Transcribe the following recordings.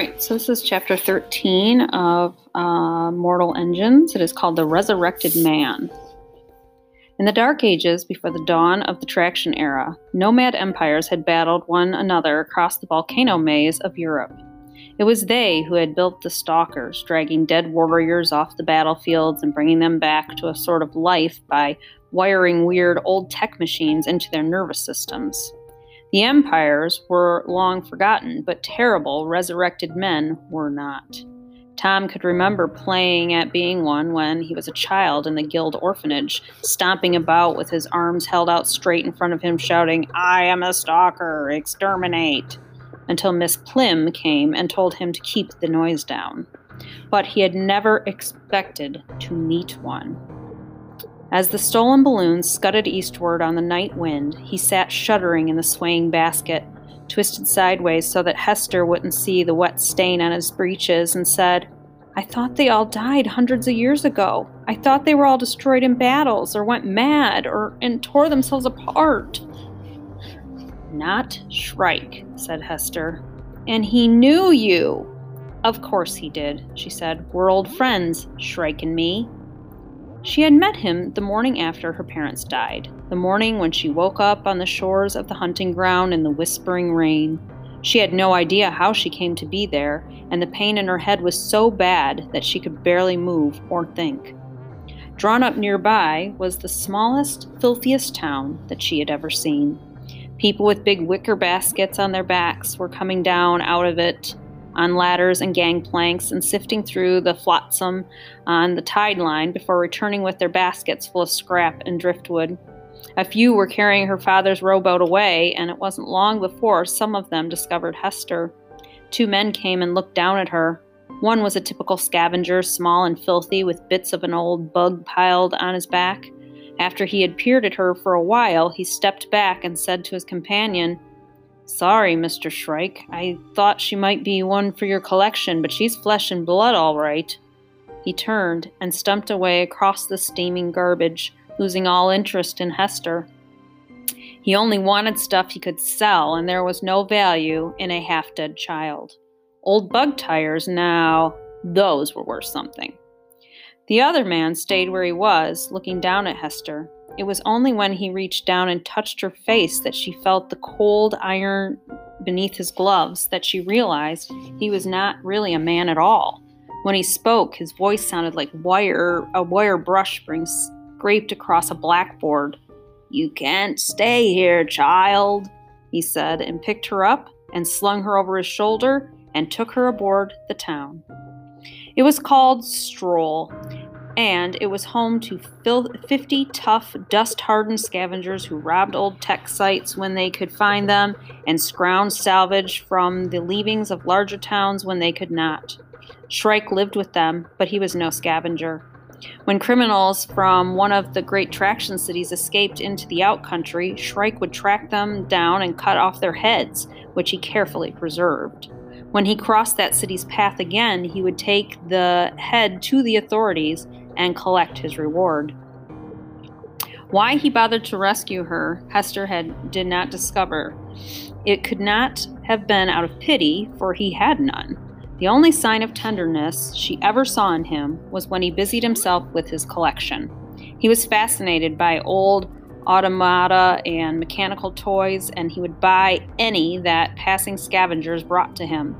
right, so this is chapter 13 of uh, Mortal Engines. It is called The Resurrected Man. In the Dark Ages, before the dawn of the Traction era, nomad empires had battled one another across the volcano maze of Europe. It was they who had built the stalkers, dragging dead warriors off the battlefields and bringing them back to a sort of life by wiring weird old tech machines into their nervous systems. The empires were long forgotten, but terrible, resurrected men were not. Tom could remember playing at being one when he was a child in the guild orphanage, stomping about with his arms held out straight in front of him, shouting, I am a stalker, exterminate, until Miss Plim came and told him to keep the noise down. But he had never expected to meet one. As the stolen balloon scudded eastward on the night wind, he sat shuddering in the swaying basket, twisted sideways so that Hester wouldn't see the wet stain on his breeches, and said, I thought they all died hundreds of years ago. I thought they were all destroyed in battles, or went mad, or and tore themselves apart. Not Shrike, said Hester. And he knew you. Of course he did, she said. We're old friends, Shrike and me. She had met him the morning after her parents died, the morning when she woke up on the shores of the hunting ground in the whispering rain. She had no idea how she came to be there, and the pain in her head was so bad that she could barely move or think. Drawn up nearby was the smallest, filthiest town that she had ever seen. People with big wicker baskets on their backs were coming down out of it on ladders and gangplanks and sifting through the flotsam on the tide line before returning with their baskets full of scrap and driftwood. A few were carrying her father's rowboat away, and it wasn't long before some of them discovered Hester. Two men came and looked down at her. One was a typical scavenger, small and filthy, with bits of an old bug piled on his back. After he had peered at her for a while, he stepped back and said to his companion, Sorry, Mr. Shrike. I thought she might be one for your collection, but she's flesh and blood, all right. He turned and stumped away across the steaming garbage, losing all interest in Hester. He only wanted stuff he could sell, and there was no value in a half dead child. Old bug tires, now, those were worth something. The other man stayed where he was, looking down at Hester. It was only when he reached down and touched her face that she felt the cold iron beneath his gloves that she realized he was not really a man at all. When he spoke, his voice sounded like wire a wire brush being scraped across a blackboard. You can't stay here, child, he said, and picked her up and slung her over his shoulder and took her aboard the town. It was called Strole, and it was home to 50 tough, dust hardened scavengers who robbed old tech sites when they could find them and scrounged salvage from the leavings of larger towns when they could not. Shrike lived with them, but he was no scavenger. When criminals from one of the great traction cities escaped into the outcountry, Shrike would track them down and cut off their heads, which he carefully preserved. When he crossed that city's path again, he would take the head to the authorities and collect his reward. Why he bothered to rescue her, Hester had did not discover. It could not have been out of pity, for he had none. The only sign of tenderness she ever saw in him was when he busied himself with his collection. He was fascinated by old automata and mechanical toys, and he would buy any that passing scavengers brought to him.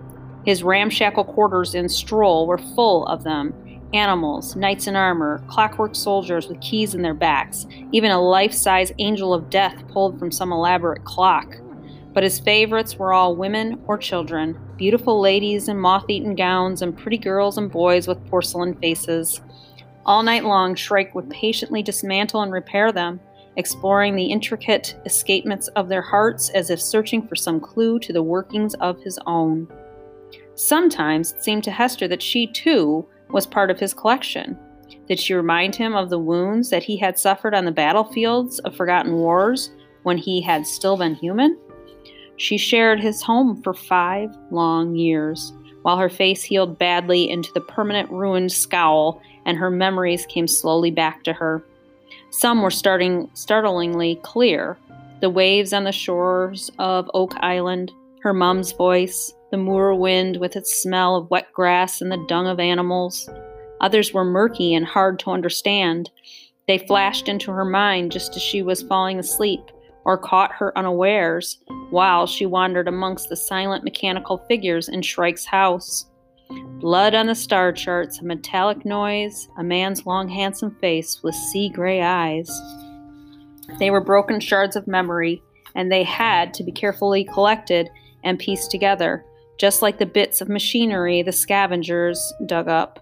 His ramshackle quarters in Strole were full of them, animals, knights in armor, clockwork soldiers with keys in their backs, even a life size angel of death pulled from some elaborate clock. But his favorites were all women or children, beautiful ladies in moth eaten gowns, and pretty girls and boys with porcelain faces. All night long, Shrike would patiently dismantle and repair them, exploring the intricate escapements of their hearts as if searching for some clue to the workings of his own. Sometimes it seemed to Hester that she, too, was part of his collection? Did she remind him of the wounds that he had suffered on the battlefields of forgotten wars when he had still been human? She shared his home for five long years, while her face healed badly into the permanent ruined scowl and her memories came slowly back to her. Some were starting startlingly clear. The waves on the shores of Oak Island, her mum's voice, the moor wind with its smell of wet grass and the dung of animals. Others were murky and hard to understand. They flashed into her mind just as she was falling asleep, or caught her unawares while she wandered amongst the silent mechanical figures in Shrike's house. Blood on the star charts, a metallic noise, a man's long, handsome face with sea gray eyes. They were broken shards of memory, and they had to be carefully collected and pieced together, just like the bits of machinery the scavengers dug up.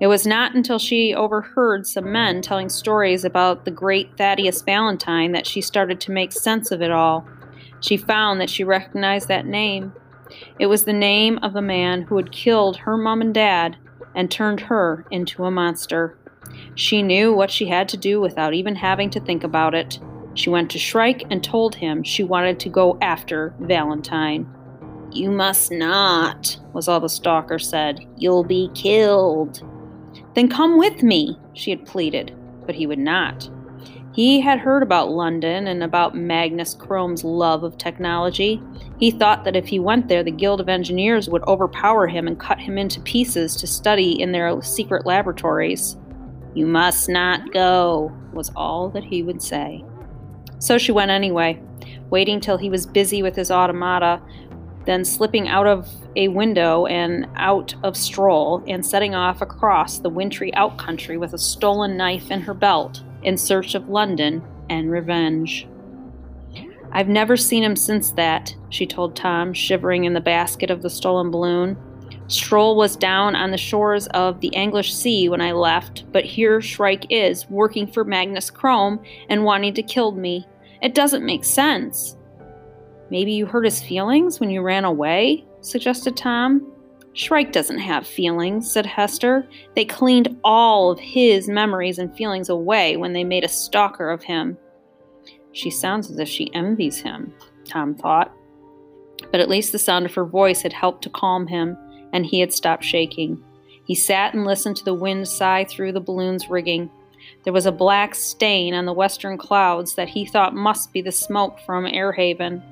It was not until she overheard some men telling stories about the great Thaddeus Valentine that she started to make sense of it all. She found that she recognized that name. It was the name of the man who had killed her mom and dad and turned her into a monster. She knew what she had to do without even having to think about it. She went to Shrike and told him she wanted to go after Valentine. You must not, was all the stalker said. You'll be killed. Then come with me, she had pleaded, but he would not. He had heard about London and about Magnus Crome's love of technology. He thought that if he went there, the Guild of Engineers would overpower him and cut him into pieces to study in their secret laboratories. You must not go, was all that he would say. So she went anyway, waiting till he was busy with his automata, then slipping out of a window and out of Strole and setting off across the wintry out country with a stolen knife in her belt in search of London and revenge. I've never seen him since that, she told Tom, shivering in the basket of the stolen balloon. Strole was down on the shores of the English Sea when I left, but here Shrike is, working for Magnus Crome and wanting to kill me. It doesn't make sense. Maybe you hurt his feelings when you ran away? suggested Tom. Shrike doesn't have feelings, said Hester. They cleaned all of his memories and feelings away when they made a stalker of him. She sounds as if she envies him, Tom thought. But at least the sound of her voice had helped to calm him, and he had stopped shaking. He sat and listened to the wind sigh through the balloon's rigging. There was a black stain on the western clouds that he thought must be the smoke from Airhaven.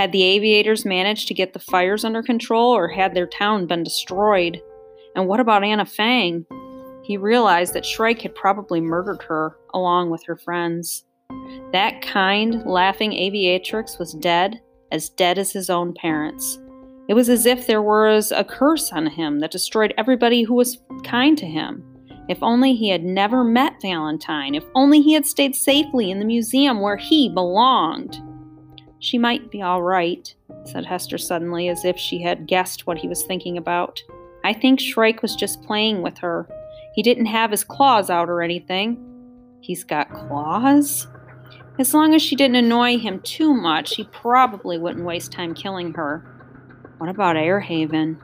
Had the aviators managed to get the fires under control, or had their town been destroyed? And what about Anna Fang? He realized that Shrike had probably murdered her, along with her friends. That kind, laughing aviatrix was dead, as dead as his own parents. It was as if there was a curse on him that destroyed everybody who was kind to him. If only he had never met Valentine, if only he had stayed safely in the museum where he belonged. She might be all right, said Hester suddenly, as if she had guessed what he was thinking about. I think Shrike was just playing with her. He didn't have his claws out or anything. He's got claws? As long as she didn't annoy him too much, he probably wouldn't waste time killing her. What about Airhaven?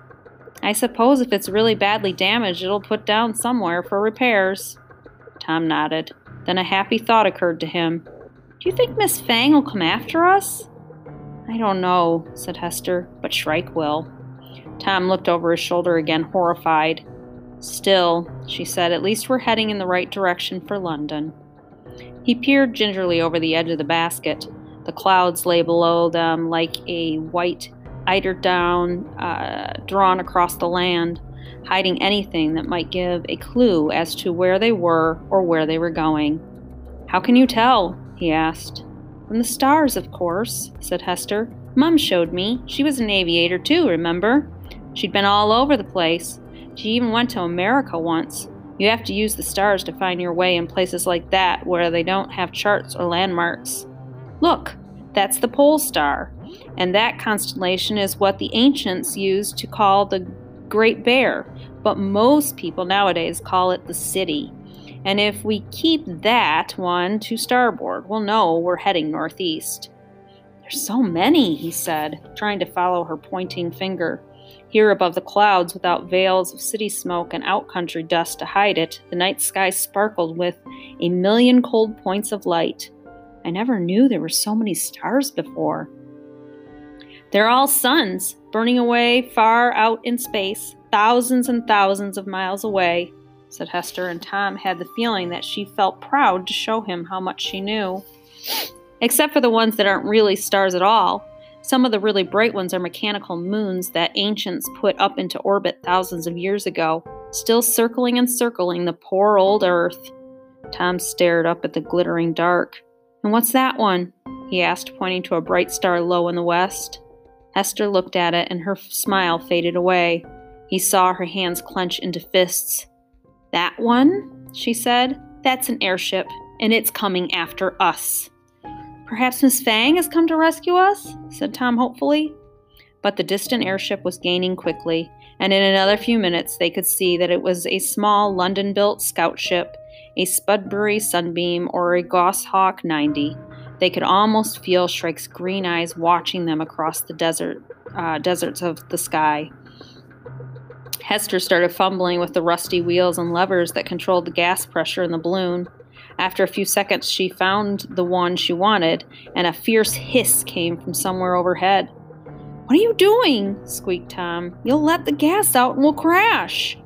I suppose if it's really badly damaged, it'll put down somewhere for repairs. Tom nodded. Then a happy thought occurred to him. Do you think Miss Fang will come after us? I don't know, said Hester, but Shrike will. Tom looked over his shoulder again, horrified. Still, she said, at least we're heading in the right direction for London. He peered gingerly over the edge of the basket. The clouds lay below them like a white eiderdown uh, drawn across the land, hiding anything that might give a clue as to where they were or where they were going. How can you tell? He asked. From the stars, of course, said Hester. Mum showed me. She was an aviator, too, remember? She'd been all over the place. She even went to America once. You have to use the stars to find your way in places like that where they don't have charts or landmarks. Look, that's the pole star, and that constellation is what the ancients used to call the Great Bear, but most people nowadays call it the city. And if we keep that one to starboard, we'll know we're heading northeast. There's so many, he said, trying to follow her pointing finger. Here above the clouds, without veils of city smoke and out-country dust to hide it, the night sky sparkled with a million cold points of light. I never knew there were so many stars before. They're all suns, burning away far out in space, thousands and thousands of miles away, said Hester, and Tom had the feeling that she felt proud to show him how much she knew. Except for the ones that aren't really stars at all. Some of the really bright ones are mechanical moons that ancients put up into orbit thousands of years ago, still circling and circling the poor old Earth. Tom stared up at the glittering dark. And what's that one? he asked, pointing to a bright star low in the west. Hester looked at it, and her smile faded away. He saw her hands clench into fists. That one? she said. That's an airship, and it's coming after us. Perhaps Miss Fang has come to rescue us? said Tom hopefully. But the distant airship was gaining quickly, and in another few minutes they could see that it was a small London built scout ship, a Spudbury Sunbeam, or a Goshawk 90. They could almost feel Shrike's green eyes watching them across the desert, uh, deserts of the sky. Hester started fumbling with the rusty wheels and levers that controlled the gas pressure in the balloon. After a few seconds, she found the one she wanted, and a fierce hiss came from somewhere overhead. What are you doing? squeaked Tom. You'll let the gas out and we'll crash.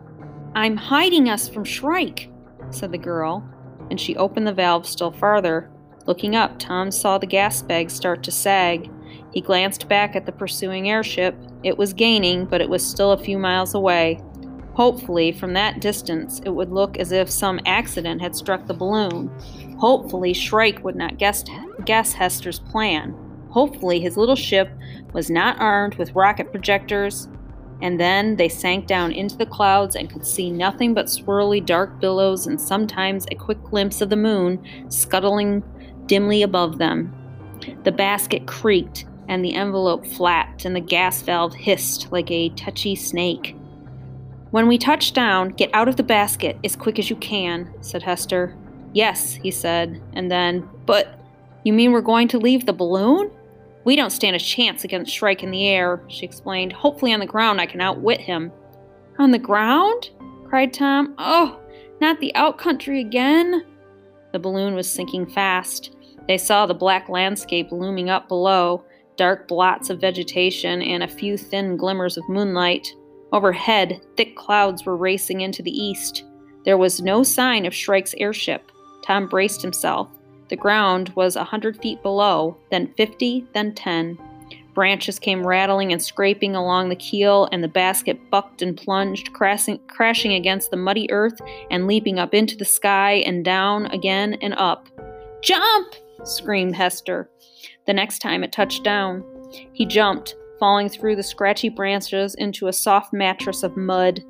I'm hiding us from Shrike, said the girl, and she opened the valve still farther. Looking up, Tom saw the gas bag start to sag. He glanced back at the pursuing airship. It was gaining, but it was still a few miles away. Hopefully, from that distance, it would look as if some accident had struck the balloon. Hopefully, Shrike would not guess, guess Hester's plan. Hopefully, his little ship was not armed with rocket projectors. And then they sank down into the clouds and could see nothing but swirly dark billows and sometimes a quick glimpse of the moon scuttling dimly above them. The basket creaked and the envelope flapped and the gas valve hissed like a touchy snake. When we touch down, get out of the basket as quick as you can, said Hester. Yes, he said, and then, but you mean we're going to leave the balloon? We don't stand a chance against Shrike in the air, she explained. Hopefully on the ground I can outwit him. On the ground? cried Tom. Oh, not the out country again. The balloon was sinking fast. They saw the black landscape looming up below, dark blots of vegetation and a few thin glimmers of moonlight. Overhead, thick clouds were racing into the east. There was no sign of Shrike's airship. Tom braced himself. The ground was a hundred feet below, then fifty, then ten. Branches came rattling and scraping along the keel, and the basket bucked and plunged, crashing, crashing against the muddy earth and leaping up into the sky and down again and up. Jump! screamed Hester. The next time it touched down, he jumped, falling through the scratchy branches into a soft mattress of mud.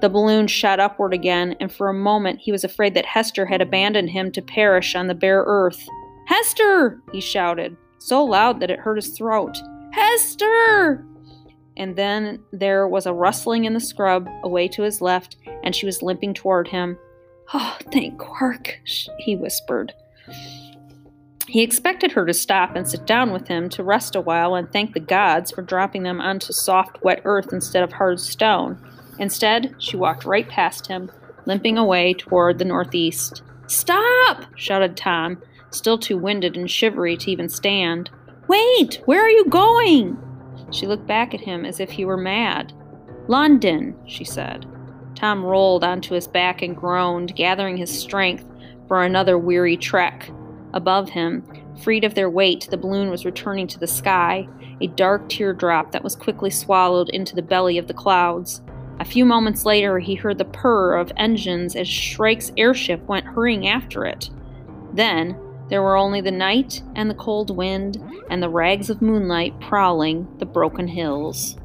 The balloon shot upward again, and for a moment he was afraid that Hester had abandoned him to perish on the bare earth. Hester! he shouted, so loud that it hurt his throat. Hester! And then there was a rustling in the scrub away to his left, and she was limping toward him. Oh, thank Quirke, he whispered. He expected her to stop and sit down with him to rest a while and thank the gods for dropping them onto soft, wet earth instead of hard stone. Instead, she walked right past him, limping away toward the northeast. Stop! shouted Tom, still too winded and shivery to even stand. Wait! Where are you going? She looked back at him as if he were mad. London, she said. Tom rolled onto his back and groaned, gathering his strength for another weary trek. Above him, freed of their weight, the balloon was returning to the sky, a dark teardrop that was quickly swallowed into the belly of the clouds. A few moments later, he heard the purr of engines as Shrike's airship went hurrying after it. Then, there were only the night and the cold wind and the rags of moonlight prowling the broken hills.